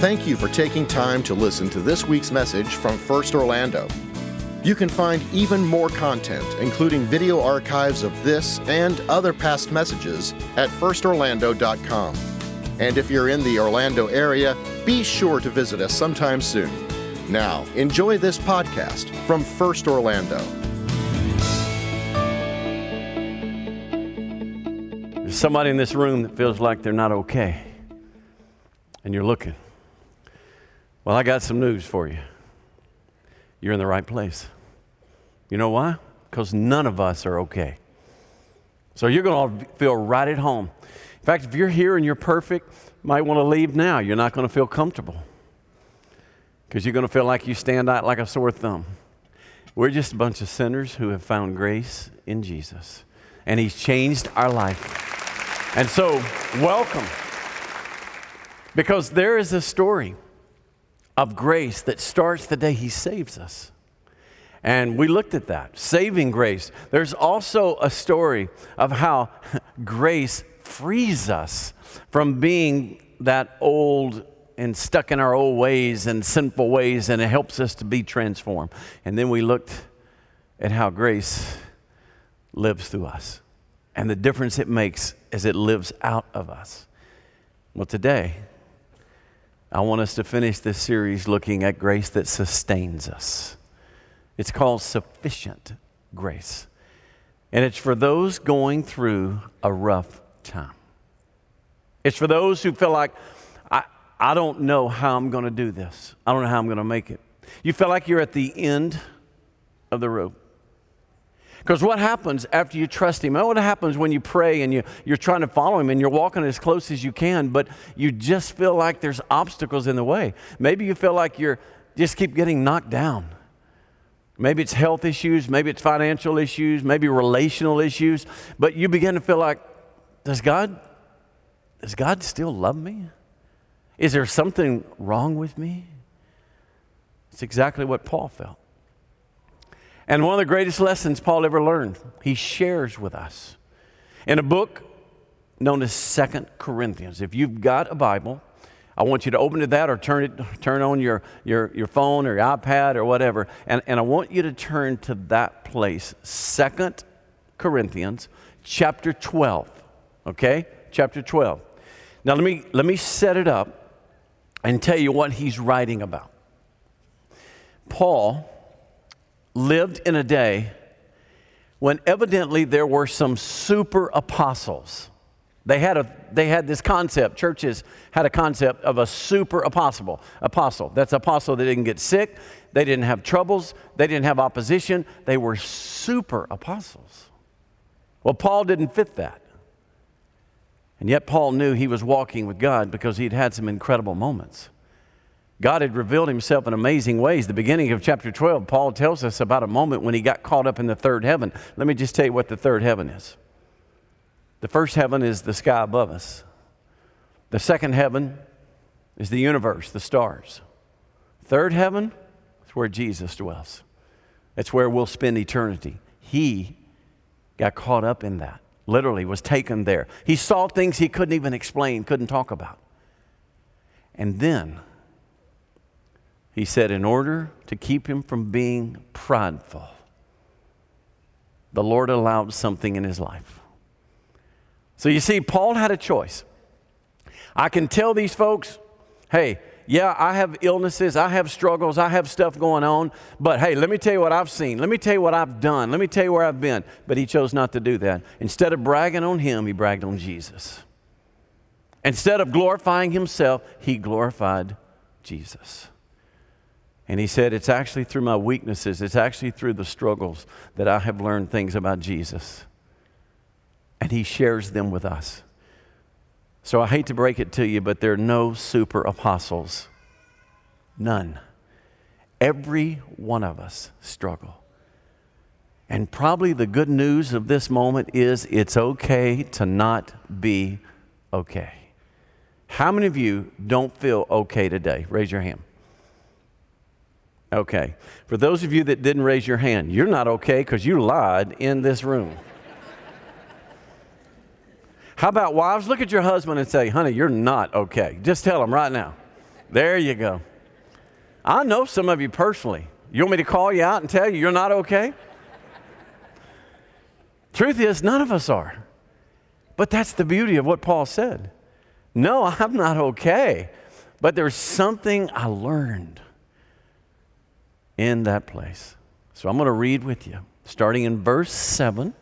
Thank you for taking time to listen to this week's message from First Orlando. You can find even more content, including video archives of this and other past messages, at firstorlando.com. And if you're in the Orlando area, be sure to visit us sometime soon. Now, enjoy this podcast from First Orlando. There's somebody in this room that feels like they're not okay, and you're looking. Well, I got some news for you. You're in the right place. You know why? Because none of us are okay. So you're going to feel right at home. In fact, if you're here and you're perfect, you might want to leave now. You're not going to feel comfortable because you're going to feel like you stand out like a sore thumb. We're just a bunch of sinners who have found grace in Jesus, and He's changed our life. And so, welcome. Because there is a story of grace that starts the day He saves us. And we looked at that, saving grace. There's also a story of how grace frees us from being that old and stuck in our old ways and sinful ways, and it helps us to be transformed. And then we looked at how grace lives through us and the difference it makes as it lives out of us. Well, today, I want us to finish this series looking at grace that sustains us. It's called sufficient grace. And it's for those going through a rough time. It's for those who feel like, I, I don't know how I'm going to do this. I don't know how I'm going to make it. You feel like you're at the end of the rope. Because what happens after you trust Him? What happens when you pray and you, you're trying to follow Him and you're walking as close as you can, but you just feel like there's obstacles in the way? Maybe you feel like you're just keep getting knocked down. Maybe it's health issues, maybe it's financial issues, maybe relational issues, but you begin to feel like, does God, does God still love me? Is there something wrong with me? It's exactly what Paul felt. And one of the greatest lessons Paul ever learned, he shares with us in a book known as Second Corinthians. If you've got a Bible, I want you to open to that or turn it turn on your, your, your phone or your iPad or whatever. And, and I want you to turn to that place. Second Corinthians chapter 12. Okay? Chapter 12. Now let me let me set it up and tell you what he's writing about. Paul lived in a day when evidently there were some super apostles. They had, a, they had this concept, churches had a concept of a super apostle. Apostle. That's apostle that didn't get sick, they didn't have troubles, they didn't have opposition. They were super apostles. Well, Paul didn't fit that. And yet, Paul knew he was walking with God because he'd had some incredible moments. God had revealed himself in amazing ways. The beginning of chapter 12, Paul tells us about a moment when he got caught up in the third heaven. Let me just tell you what the third heaven is. The first heaven is the sky above us, the second heaven is the universe, the stars. Third heaven is where Jesus dwells, it's where we'll spend eternity. He got caught up in that, literally, was taken there. He saw things he couldn't even explain, couldn't talk about. And then, he said, in order to keep him from being prideful, the Lord allowed something in his life. So you see, Paul had a choice. I can tell these folks, hey, yeah, I have illnesses, I have struggles, I have stuff going on, but hey, let me tell you what I've seen. Let me tell you what I've done. Let me tell you where I've been. But he chose not to do that. Instead of bragging on him, he bragged on Jesus. Instead of glorifying himself, he glorified Jesus. And he said, It's actually through my weaknesses, it's actually through the struggles that I have learned things about Jesus. And he shares them with us. So I hate to break it to you, but there are no super apostles. None. Every one of us struggle. And probably the good news of this moment is it's okay to not be okay. How many of you don't feel okay today? Raise your hand. Okay. For those of you that didn't raise your hand, you're not okay because you lied in this room. How about wives? Look at your husband and say, honey, you're not okay. Just tell him right now. There you go. I know some of you personally. You want me to call you out and tell you you're not okay? Truth is, none of us are. But that's the beauty of what Paul said. No, I'm not okay. But there's something I learned in that place. So I'm going to read with you, starting in verse 7.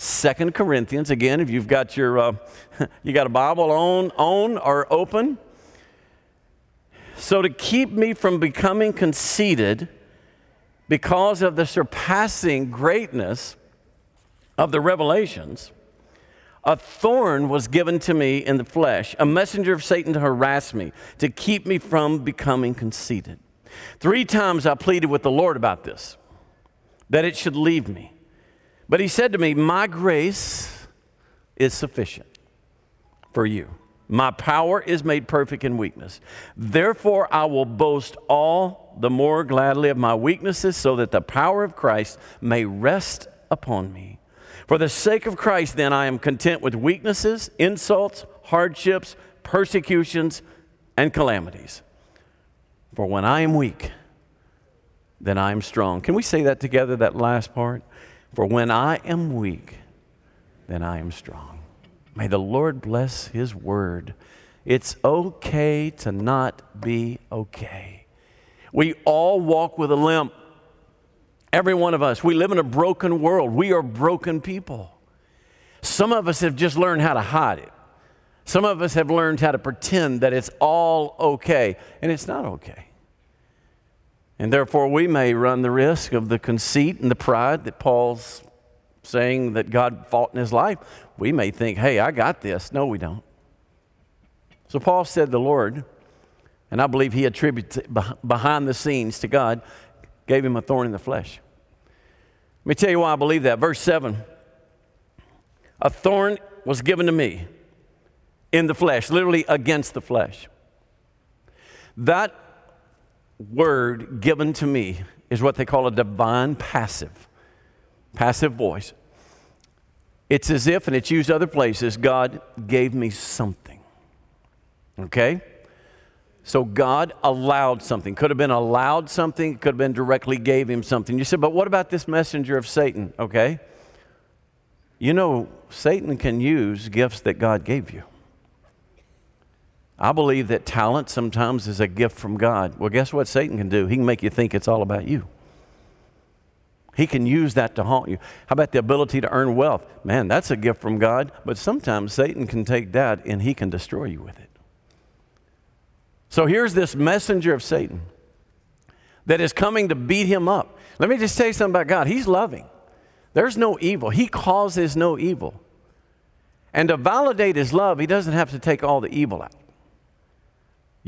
Second Corinthians. Again, if you've got your uh, you got a Bible on on or open. So to keep me from becoming conceited because of the surpassing greatness of the revelations, a thorn was given to me in the flesh, a messenger of Satan to harass me, to keep me from becoming conceited. Three times I pleaded with the Lord about this, that it should leave me. But he said to me, My grace is sufficient for you. My power is made perfect in weakness. Therefore, I will boast all the more gladly of my weaknesses, so that the power of Christ may rest upon me. For the sake of Christ, then, I am content with weaknesses, insults, hardships, persecutions, and calamities. For when I am weak, then I am strong. Can we say that together, that last part? For when I am weak, then I am strong. May the Lord bless His word. It's okay to not be okay. We all walk with a limp. Every one of us. We live in a broken world. We are broken people. Some of us have just learned how to hide it. Some of us have learned how to pretend that it's all okay, and it's not okay. And therefore, we may run the risk of the conceit and the pride that Paul's saying that God fought in his life. We may think, hey, I got this. No, we don't. So Paul said, the Lord, and I believe he attributes behind the scenes to God, gave him a thorn in the flesh. Let me tell you why I believe that. Verse 7 A thorn was given to me in the flesh, literally against the flesh. That word given to me is what they call a divine passive, passive voice. It's as if, and it's used other places, God gave me something. Okay? So God allowed something. Could have been allowed something, could have been directly gave him something. You said, but what about this messenger of Satan? Okay? You know, Satan can use gifts that God gave you. I believe that talent sometimes is a gift from God. Well, guess what Satan can do? He can make you think it's all about you. He can use that to haunt you. How about the ability to earn wealth? Man, that's a gift from God, but sometimes Satan can take that and he can destroy you with it. So here's this messenger of Satan that is coming to beat him up. Let me just say something about God. He's loving. There's no evil. He causes no evil. And to validate his love, he doesn't have to take all the evil out.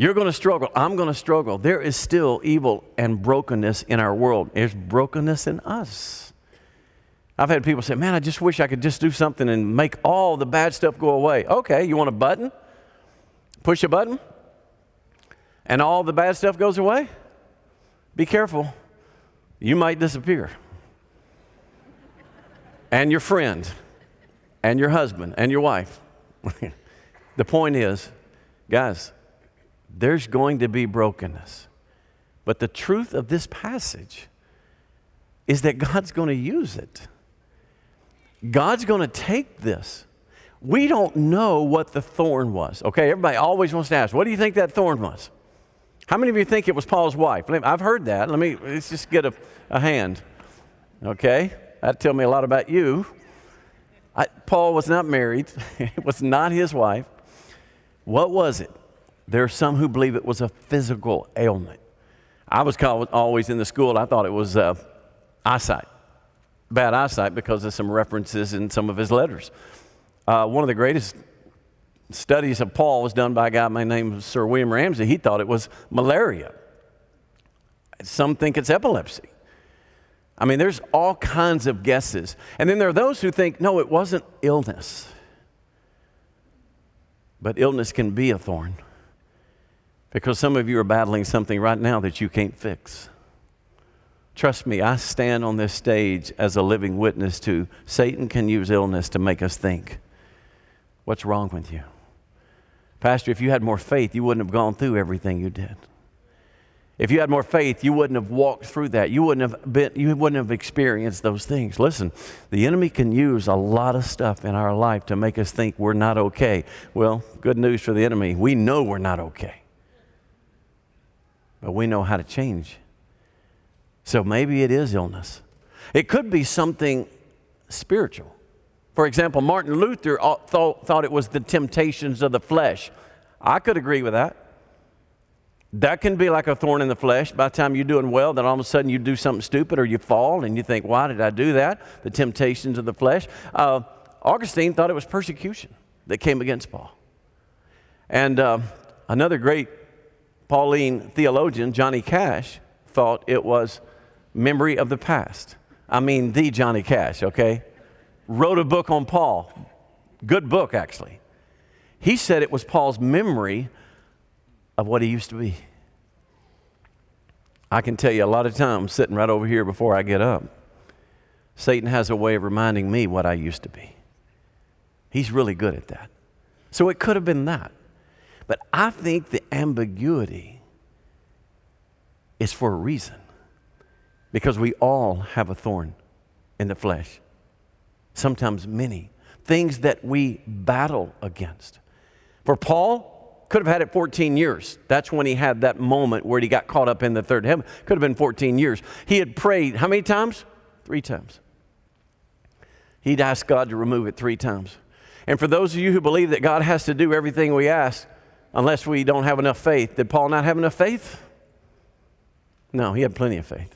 You're going to struggle. I'm going to struggle. There is still evil and brokenness in our world. There's brokenness in us. I've had people say, Man, I just wish I could just do something and make all the bad stuff go away. Okay, you want a button? Push a button, and all the bad stuff goes away? Be careful. You might disappear. and your friend, and your husband, and your wife. the point is, guys, there's going to be brokenness. But the truth of this passage is that God's going to use it. God's going to take this. We don't know what the thorn was. Okay, everybody always wants to ask, what do you think that thorn was? How many of you think it was Paul's wife? I've heard that. Let me let's just get a, a hand. Okay, that tell me a lot about you. I, Paul was not married. it was not his wife. What was it? There are some who believe it was a physical ailment. I was called, always in the school, I thought it was uh, eyesight, bad eyesight, because of some references in some of his letters. Uh, one of the greatest studies of Paul was done by a guy by named Sir William Ramsay. He thought it was malaria. Some think it's epilepsy. I mean, there's all kinds of guesses. And then there are those who think, no, it wasn't illness. But illness can be a thorn. Because some of you are battling something right now that you can't fix. Trust me, I stand on this stage as a living witness to Satan can use illness to make us think. What's wrong with you? Pastor, if you had more faith, you wouldn't have gone through everything you did. If you had more faith, you wouldn't have walked through that. You wouldn't have been you wouldn't have experienced those things. Listen, the enemy can use a lot of stuff in our life to make us think we're not okay. Well, good news for the enemy. We know we're not okay. But we know how to change. So maybe it is illness. It could be something spiritual. For example, Martin Luther thought, thought it was the temptations of the flesh. I could agree with that. That can be like a thorn in the flesh. By the time you're doing well, then all of a sudden you do something stupid or you fall and you think, why did I do that? The temptations of the flesh. Uh, Augustine thought it was persecution that came against Paul. And uh, another great Pauline theologian, Johnny Cash, thought it was memory of the past. I mean, the Johnny Cash, okay? Wrote a book on Paul. Good book, actually. He said it was Paul's memory of what he used to be. I can tell you a lot of times, sitting right over here before I get up, Satan has a way of reminding me what I used to be. He's really good at that. So it could have been that. But I think the ambiguity is for a reason. Because we all have a thorn in the flesh, sometimes many, things that we battle against. For Paul, could have had it 14 years. That's when he had that moment where he got caught up in the third heaven. Could have been 14 years. He had prayed how many times? Three times. He'd asked God to remove it three times. And for those of you who believe that God has to do everything we ask unless we don't have enough faith, did Paul not have enough faith? No, he had plenty of faith.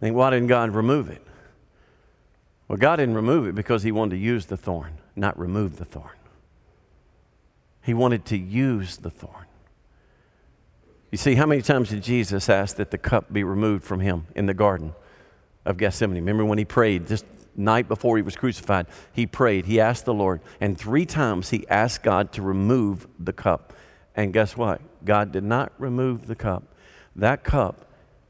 Then why didn't God remove it? Well, God didn't remove it because he wanted to use the thorn, not remove the thorn. He wanted to use the thorn. You see, how many times did Jesus ask that the cup be removed from him in the Garden of Gethsemane? Remember when he prayed just night before he was crucified? He prayed, he asked the Lord, and three times he asked God to remove the cup. And guess what? God did not remove the cup. That cup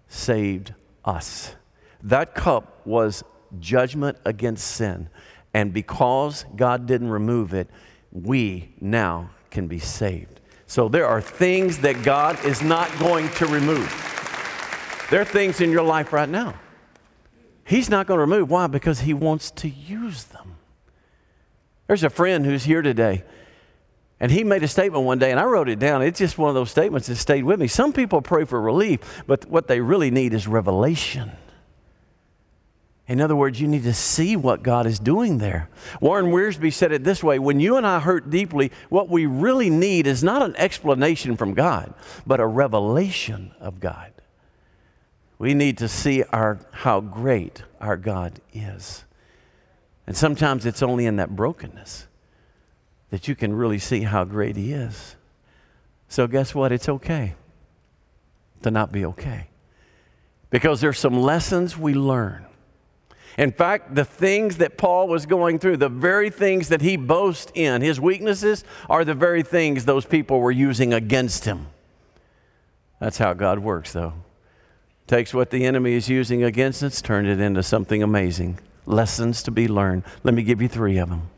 saved us. That cup was judgment against sin. And because God didn't remove it, we now can be saved. So there are things that God is not going to remove. There are things in your life right now. He's not going to remove. Why? Because He wants to use them. There's a friend who's here today, and he made a statement one day, and I wrote it down. It's just one of those statements that stayed with me. Some people pray for relief, but what they really need is revelation. In other words, you need to see what God is doing there. Warren Wiersbe said it this way When you and I hurt deeply, what we really need is not an explanation from God, but a revelation of God. We need to see our, how great our God is. And sometimes it's only in that brokenness that you can really see how great He is. So, guess what? It's okay to not be okay. Because there's some lessons we learn in fact, the things that Paul was going through, the very things that he boasts in, his weaknesses, are the very things those people were using against him. That's how God works, though. Takes what the enemy is using against us, turns it into something amazing. Lessons to be learned. Let me give you three of them.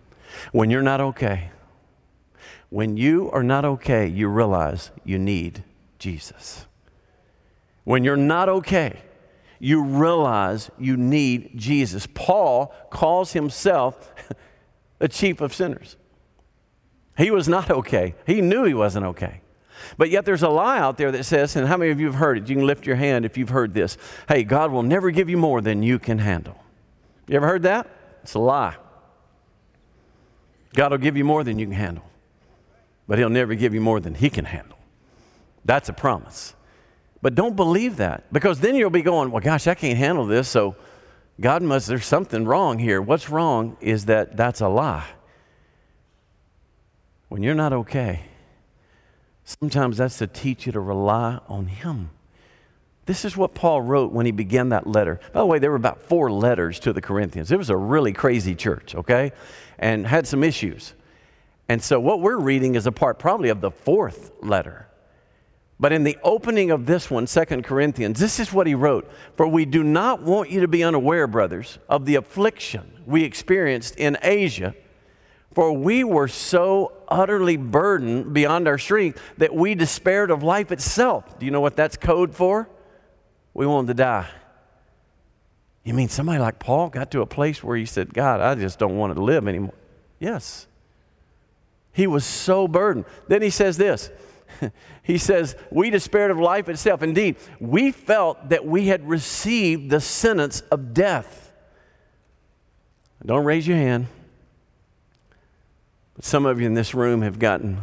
When you're not okay, when you are not okay, you realize you need Jesus. When you're not okay, you realize you need Jesus. Paul calls himself the chief of sinners. He was not okay. He knew he wasn't okay. But yet there's a lie out there that says, and how many of you have heard it? You can lift your hand if you've heard this. Hey, God will never give you more than you can handle. You ever heard that? It's a lie. God will give you more than you can handle, but He'll never give you more than He can handle. That's a promise. But don't believe that because then you'll be going, well, gosh, I can't handle this. So God must, there's something wrong here. What's wrong is that that's a lie. When you're not okay, sometimes that's to teach you to rely on Him. This is what Paul wrote when he began that letter. By the way, there were about four letters to the Corinthians. It was a really crazy church, okay? And had some issues. And so what we're reading is a part probably of the fourth letter. But in the opening of this one, Second Corinthians, this is what he wrote For we do not want you to be unaware, brothers, of the affliction we experienced in Asia For we were so utterly burdened beyond our strength that we despaired of life itself. Do you know what that's code for? We wanted to die. You mean somebody like Paul got to a place where he said, God, I just don't want to live anymore? Yes. He was so burdened. Then he says this He says, We despaired of life itself. Indeed, we felt that we had received the sentence of death. Don't raise your hand. But some of you in this room have gotten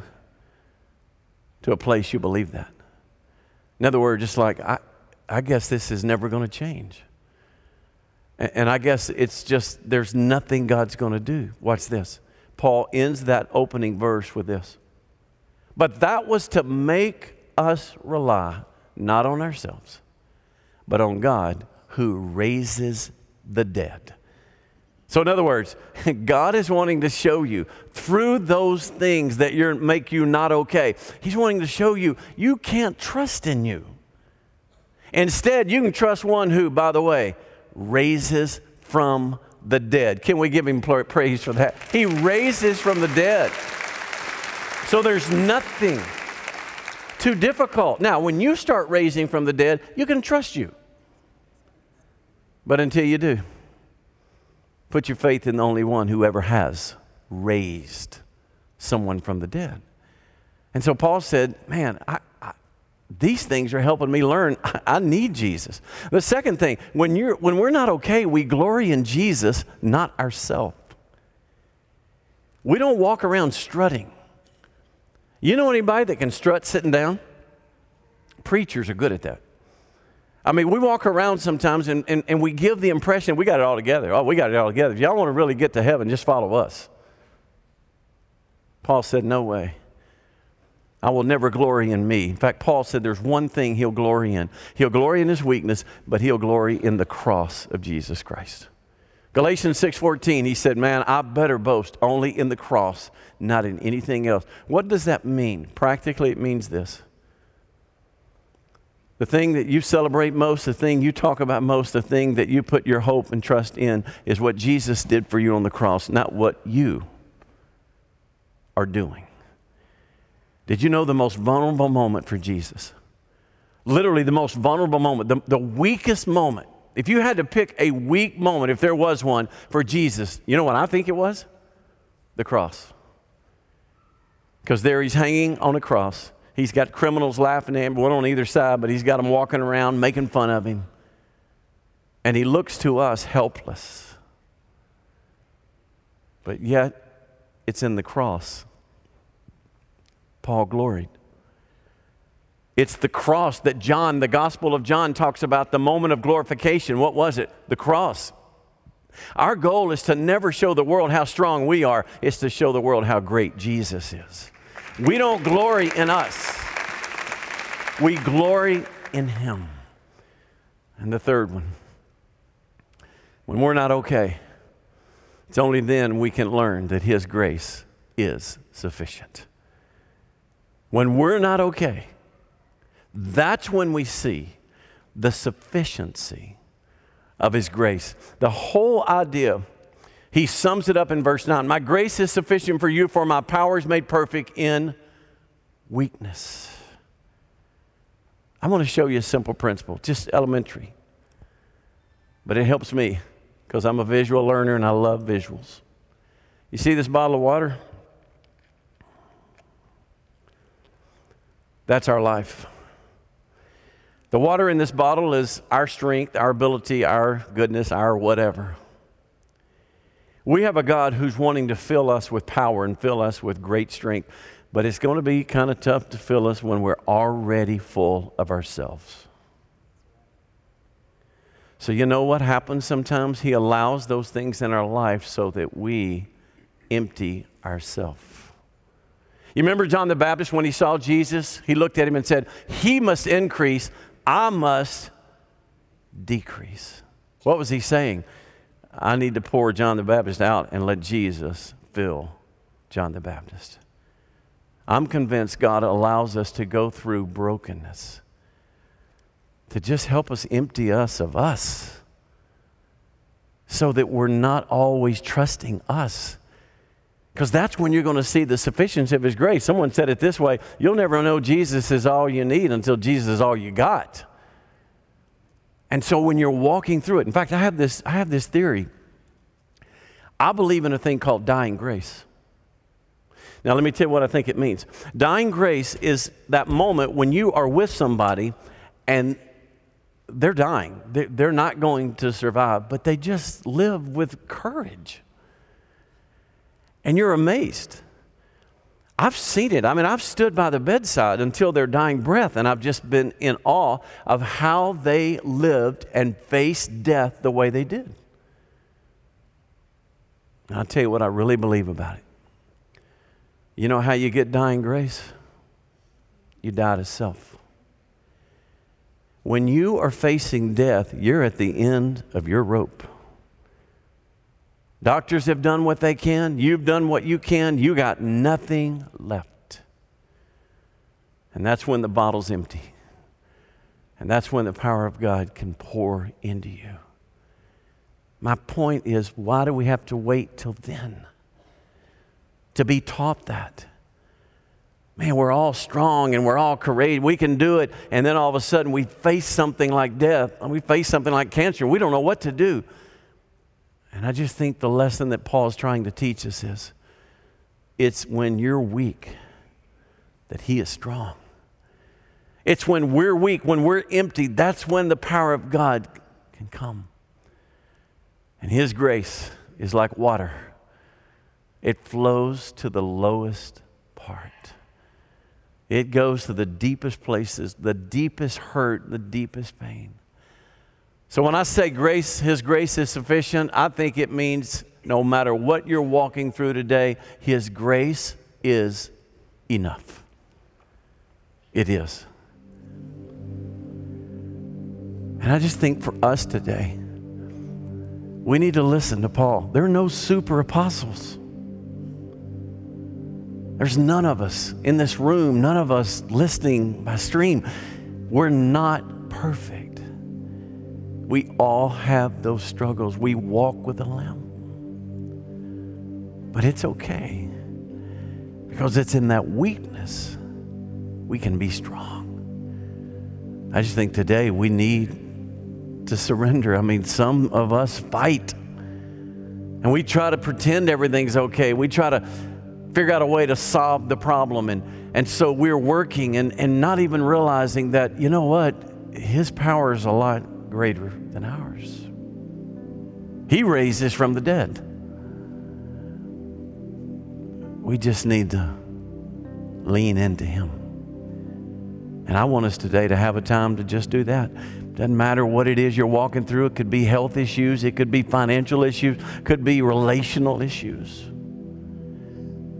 to a place you believe that. In other words, just like, I, I guess this is never going to change. And, and I guess it's just, there's nothing God's going to do. Watch this. Paul ends that opening verse with this. But that was to make us rely not on ourselves, but on God who raises the dead. So, in other words, God is wanting to show you through those things that make you not okay, He's wanting to show you you can't trust in you. Instead, you can trust one who, by the way, raises from the dead. Can we give Him praise for that? He raises from the dead. So, there's nothing too difficult. Now, when you start raising from the dead, you can trust you. But until you do, Put your faith in the only one who ever has raised someone from the dead. And so Paul said, Man, I, I, these things are helping me learn. I, I need Jesus. The second thing, when, you're, when we're not okay, we glory in Jesus, not ourselves. We don't walk around strutting. You know anybody that can strut sitting down? Preachers are good at that. I mean, we walk around sometimes and, and, and we give the impression we got it all together. Oh, we got it all together. If y'all want to really get to heaven, just follow us. Paul said, No way. I will never glory in me. In fact, Paul said there's one thing he'll glory in. He'll glory in his weakness, but he'll glory in the cross of Jesus Christ. Galatians 6:14 he said, "Man, I better boast only in the cross, not in anything else." What does that mean? Practically it means this the thing that you celebrate most, the thing you talk about most, the thing that you put your hope and trust in is what Jesus did for you on the cross, not what you are doing. Did you know the most vulnerable moment for Jesus? Literally, the most vulnerable moment, the, the weakest moment. If you had to pick a weak moment, if there was one for Jesus, you know what I think it was? The cross. Because there he's hanging on a cross He's got criminals laughing at him, one on either side, but he's got them walking around making fun of him. And he looks to us helpless. But yet, it's in the cross. Paul gloried. It's the cross that John, the Gospel of John, talks about the moment of glorification. What was it? The cross. Our goal is to never show the world how strong we are, it's to show the world how great Jesus is. We don't glory in us, we glory in Him. And the third one, when we're not okay, it's only then we can learn that His grace is sufficient. When we're not okay, that's when we see the sufficiency of His grace. The whole idea he sums it up in verse 9 My grace is sufficient for you, for my power is made perfect in weakness. I want to show you a simple principle, just elementary. But it helps me because I'm a visual learner and I love visuals. You see this bottle of water? That's our life. The water in this bottle is our strength, our ability, our goodness, our whatever. We have a God who's wanting to fill us with power and fill us with great strength, but it's going to be kind of tough to fill us when we're already full of ourselves. So, you know what happens sometimes? He allows those things in our life so that we empty ourselves. You remember John the Baptist when he saw Jesus? He looked at him and said, He must increase, I must decrease. What was he saying? I need to pour John the Baptist out and let Jesus fill John the Baptist. I'm convinced God allows us to go through brokenness to just help us empty us of us so that we're not always trusting us. Because that's when you're going to see the sufficiency of His grace. Someone said it this way you'll never know Jesus is all you need until Jesus is all you got. And so when you're walking through it, in fact, I have this, I have this theory. I believe in a thing called dying grace. Now, let me tell you what I think it means. Dying grace is that moment when you are with somebody and they're dying. They're not going to survive, but they just live with courage. And you're amazed. I've seen it. I mean, I've stood by the bedside until their dying breath, and I've just been in awe of how they lived and faced death the way they did. And I'll tell you what I really believe about it. You know how you get dying grace? You die to self. When you are facing death, you're at the end of your rope. Doctors have done what they can. You've done what you can. You got nothing left. And that's when the bottle's empty. And that's when the power of God can pour into you. My point is why do we have to wait till then to be taught that? Man, we're all strong and we're all courageous. We can do it. And then all of a sudden we face something like death and we face something like cancer. We don't know what to do. And I just think the lesson that Paul is trying to teach us is it's when you're weak that he is strong. It's when we're weak, when we're empty, that's when the power of God can come. And his grace is like water, it flows to the lowest part. It goes to the deepest places, the deepest hurt, the deepest pain. So when I say grace, His grace is sufficient, I think it means no matter what you're walking through today, His grace is enough. It is. And I just think for us today, we need to listen to Paul. There are no super apostles. There's none of us in this room, none of us listening by stream. We're not perfect. We all have those struggles. We walk with a limp. But it's okay because it's in that weakness we can be strong. I just think today we need to surrender. I mean, some of us fight and we try to pretend everything's okay. We try to figure out a way to solve the problem. And, and so we're working and, and not even realizing that, you know what? His power is a lot greater than ours. He raised us from the dead. We just need to lean into Him. And I want us today to have a time to just do that. Doesn't matter what it is you're walking through. It could be health issues, it could be financial issues, could be relational issues.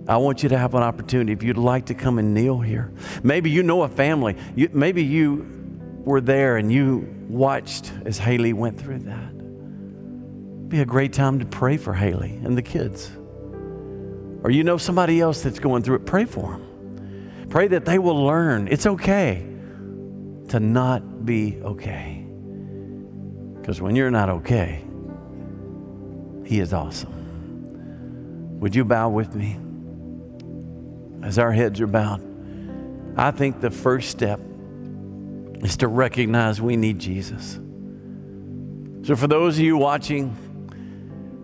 I want you to have an opportunity if you'd like to come and kneel here. Maybe you know a family. You, maybe you were there and you watched as Haley went through that. It'd be a great time to pray for Haley and the kids. Or you know somebody else that's going through it, pray for them. Pray that they will learn it's okay to not be okay. Because when you're not okay, He is awesome. Would you bow with me as our heads are bowed? I think the first step is to recognize we need Jesus. So, for those of you watching,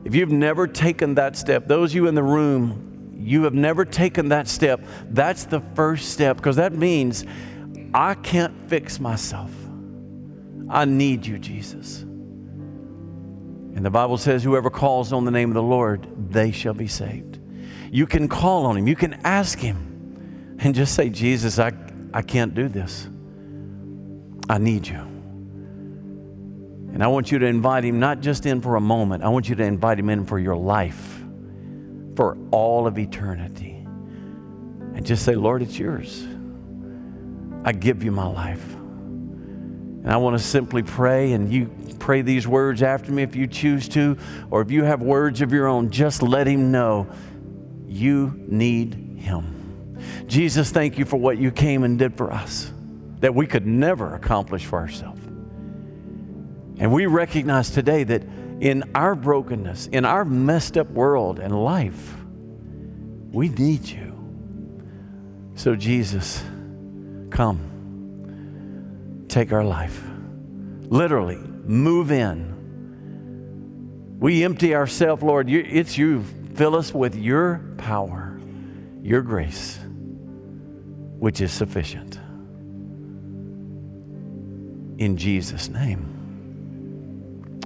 if you've never taken that step, those of you in the room, you have never taken that step, that's the first step because that means I can't fix myself. I need you, Jesus. And the Bible says, whoever calls on the name of the Lord, they shall be saved. You can call on him, you can ask him, and just say, Jesus, I, I can't do this. I need you. And I want you to invite him not just in for a moment, I want you to invite him in for your life, for all of eternity. And just say, Lord, it's yours. I give you my life. And I want to simply pray, and you pray these words after me if you choose to, or if you have words of your own, just let him know you need him. Jesus, thank you for what you came and did for us that we could never accomplish for ourselves. And we recognize today that in our brokenness, in our messed up world and life, We need you. So, Jesus, come. Take our life. Literally, move in. We empty ourselves, Lord. It's you. Fill us with your power, your grace, which is sufficient. In Jesus' name,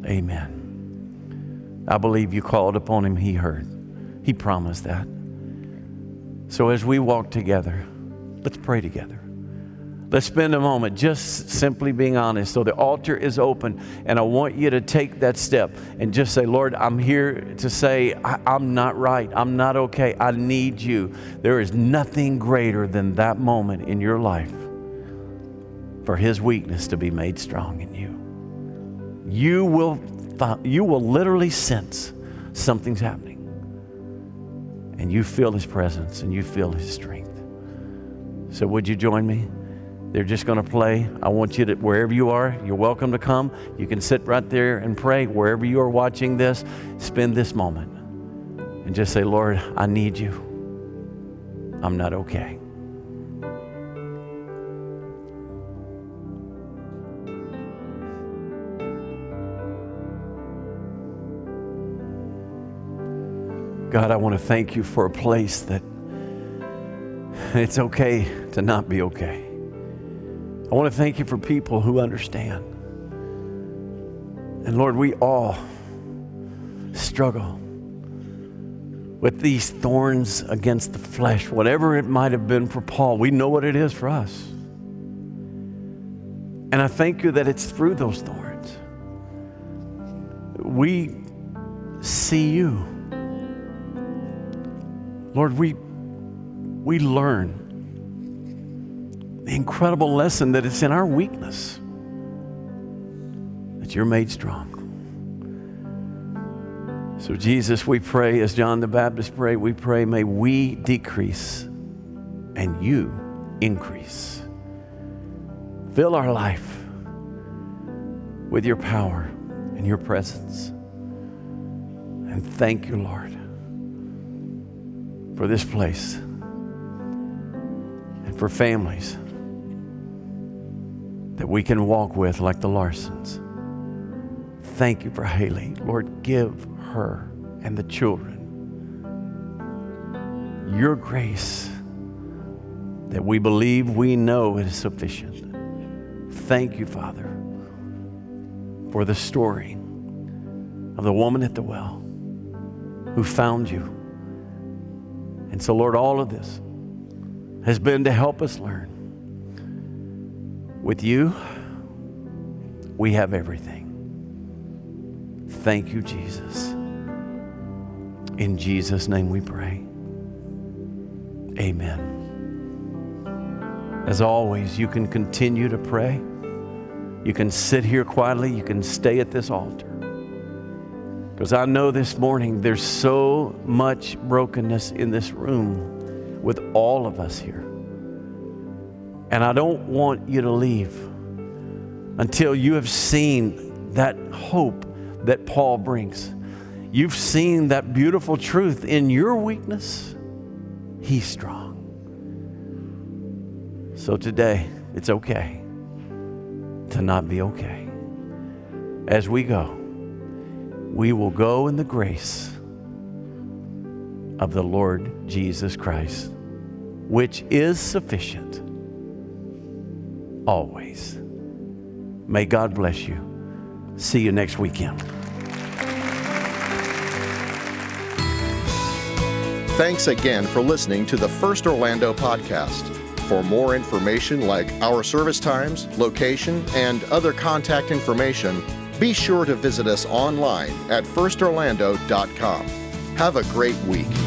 amen. I believe you called upon him, he heard. He promised that. So as we walk together, let's pray together. Let's spend a moment just simply being honest. So the altar is open, and I want you to take that step and just say, Lord, I'm here to say, I- am not right. I'm not okay. I need you. There is nothing greater than that moment in your life for His weakness to be made strong in you. You will, you will literally sense something's happening and you feel His presence and you feel His strength. So, would you join me? They're just going to play. I want you to, wherever you are, you're welcome to come. You can sit right there and pray. Wherever you are watching this, spend this moment and just say, Lord, I need you. I'm not okay. God, I want to thank you for a place that it's okay to not be okay. I want to thank you for people who understand. And Lord, we all struggle with these thorns against the flesh, whatever it might have been for Paul. We know what it is for us. And I thank you that it's through those thorns. We see you. Lord, we, we learn the incredible lesson that it's in our weakness that you're made strong. So, Jesus, we pray, as John the Baptist prayed, we pray, may we decrease and you increase. Fill our life with your power and your presence. And thank you, Lord for this place and for families that we can walk with like the Larsons. Thank you for Haley. Lord, give her and the children your grace that we believe we know it is sufficient. Thank you, Father, for the story of the woman at the well who found you and so, Lord, all of this has been to help us learn. With you, we have everything. Thank you, Jesus. In Jesus' name we pray. Amen. As always, you can continue to pray. You can sit here quietly. You can stay at this altar. Because I know this morning there's so much brokenness in this room with all of us here. And I don't want you to leave until you have seen that hope that Paul brings. You've seen that beautiful truth in your weakness, he's strong. So today, it's okay to not be okay. As we go, we will go in the grace of the Lord Jesus Christ, which is sufficient always. May God bless you. See you next weekend. Thanks again for listening to the First Orlando podcast. For more information like our service times, location, and other contact information, be sure to visit us online at firstorlando.com. Have a great week.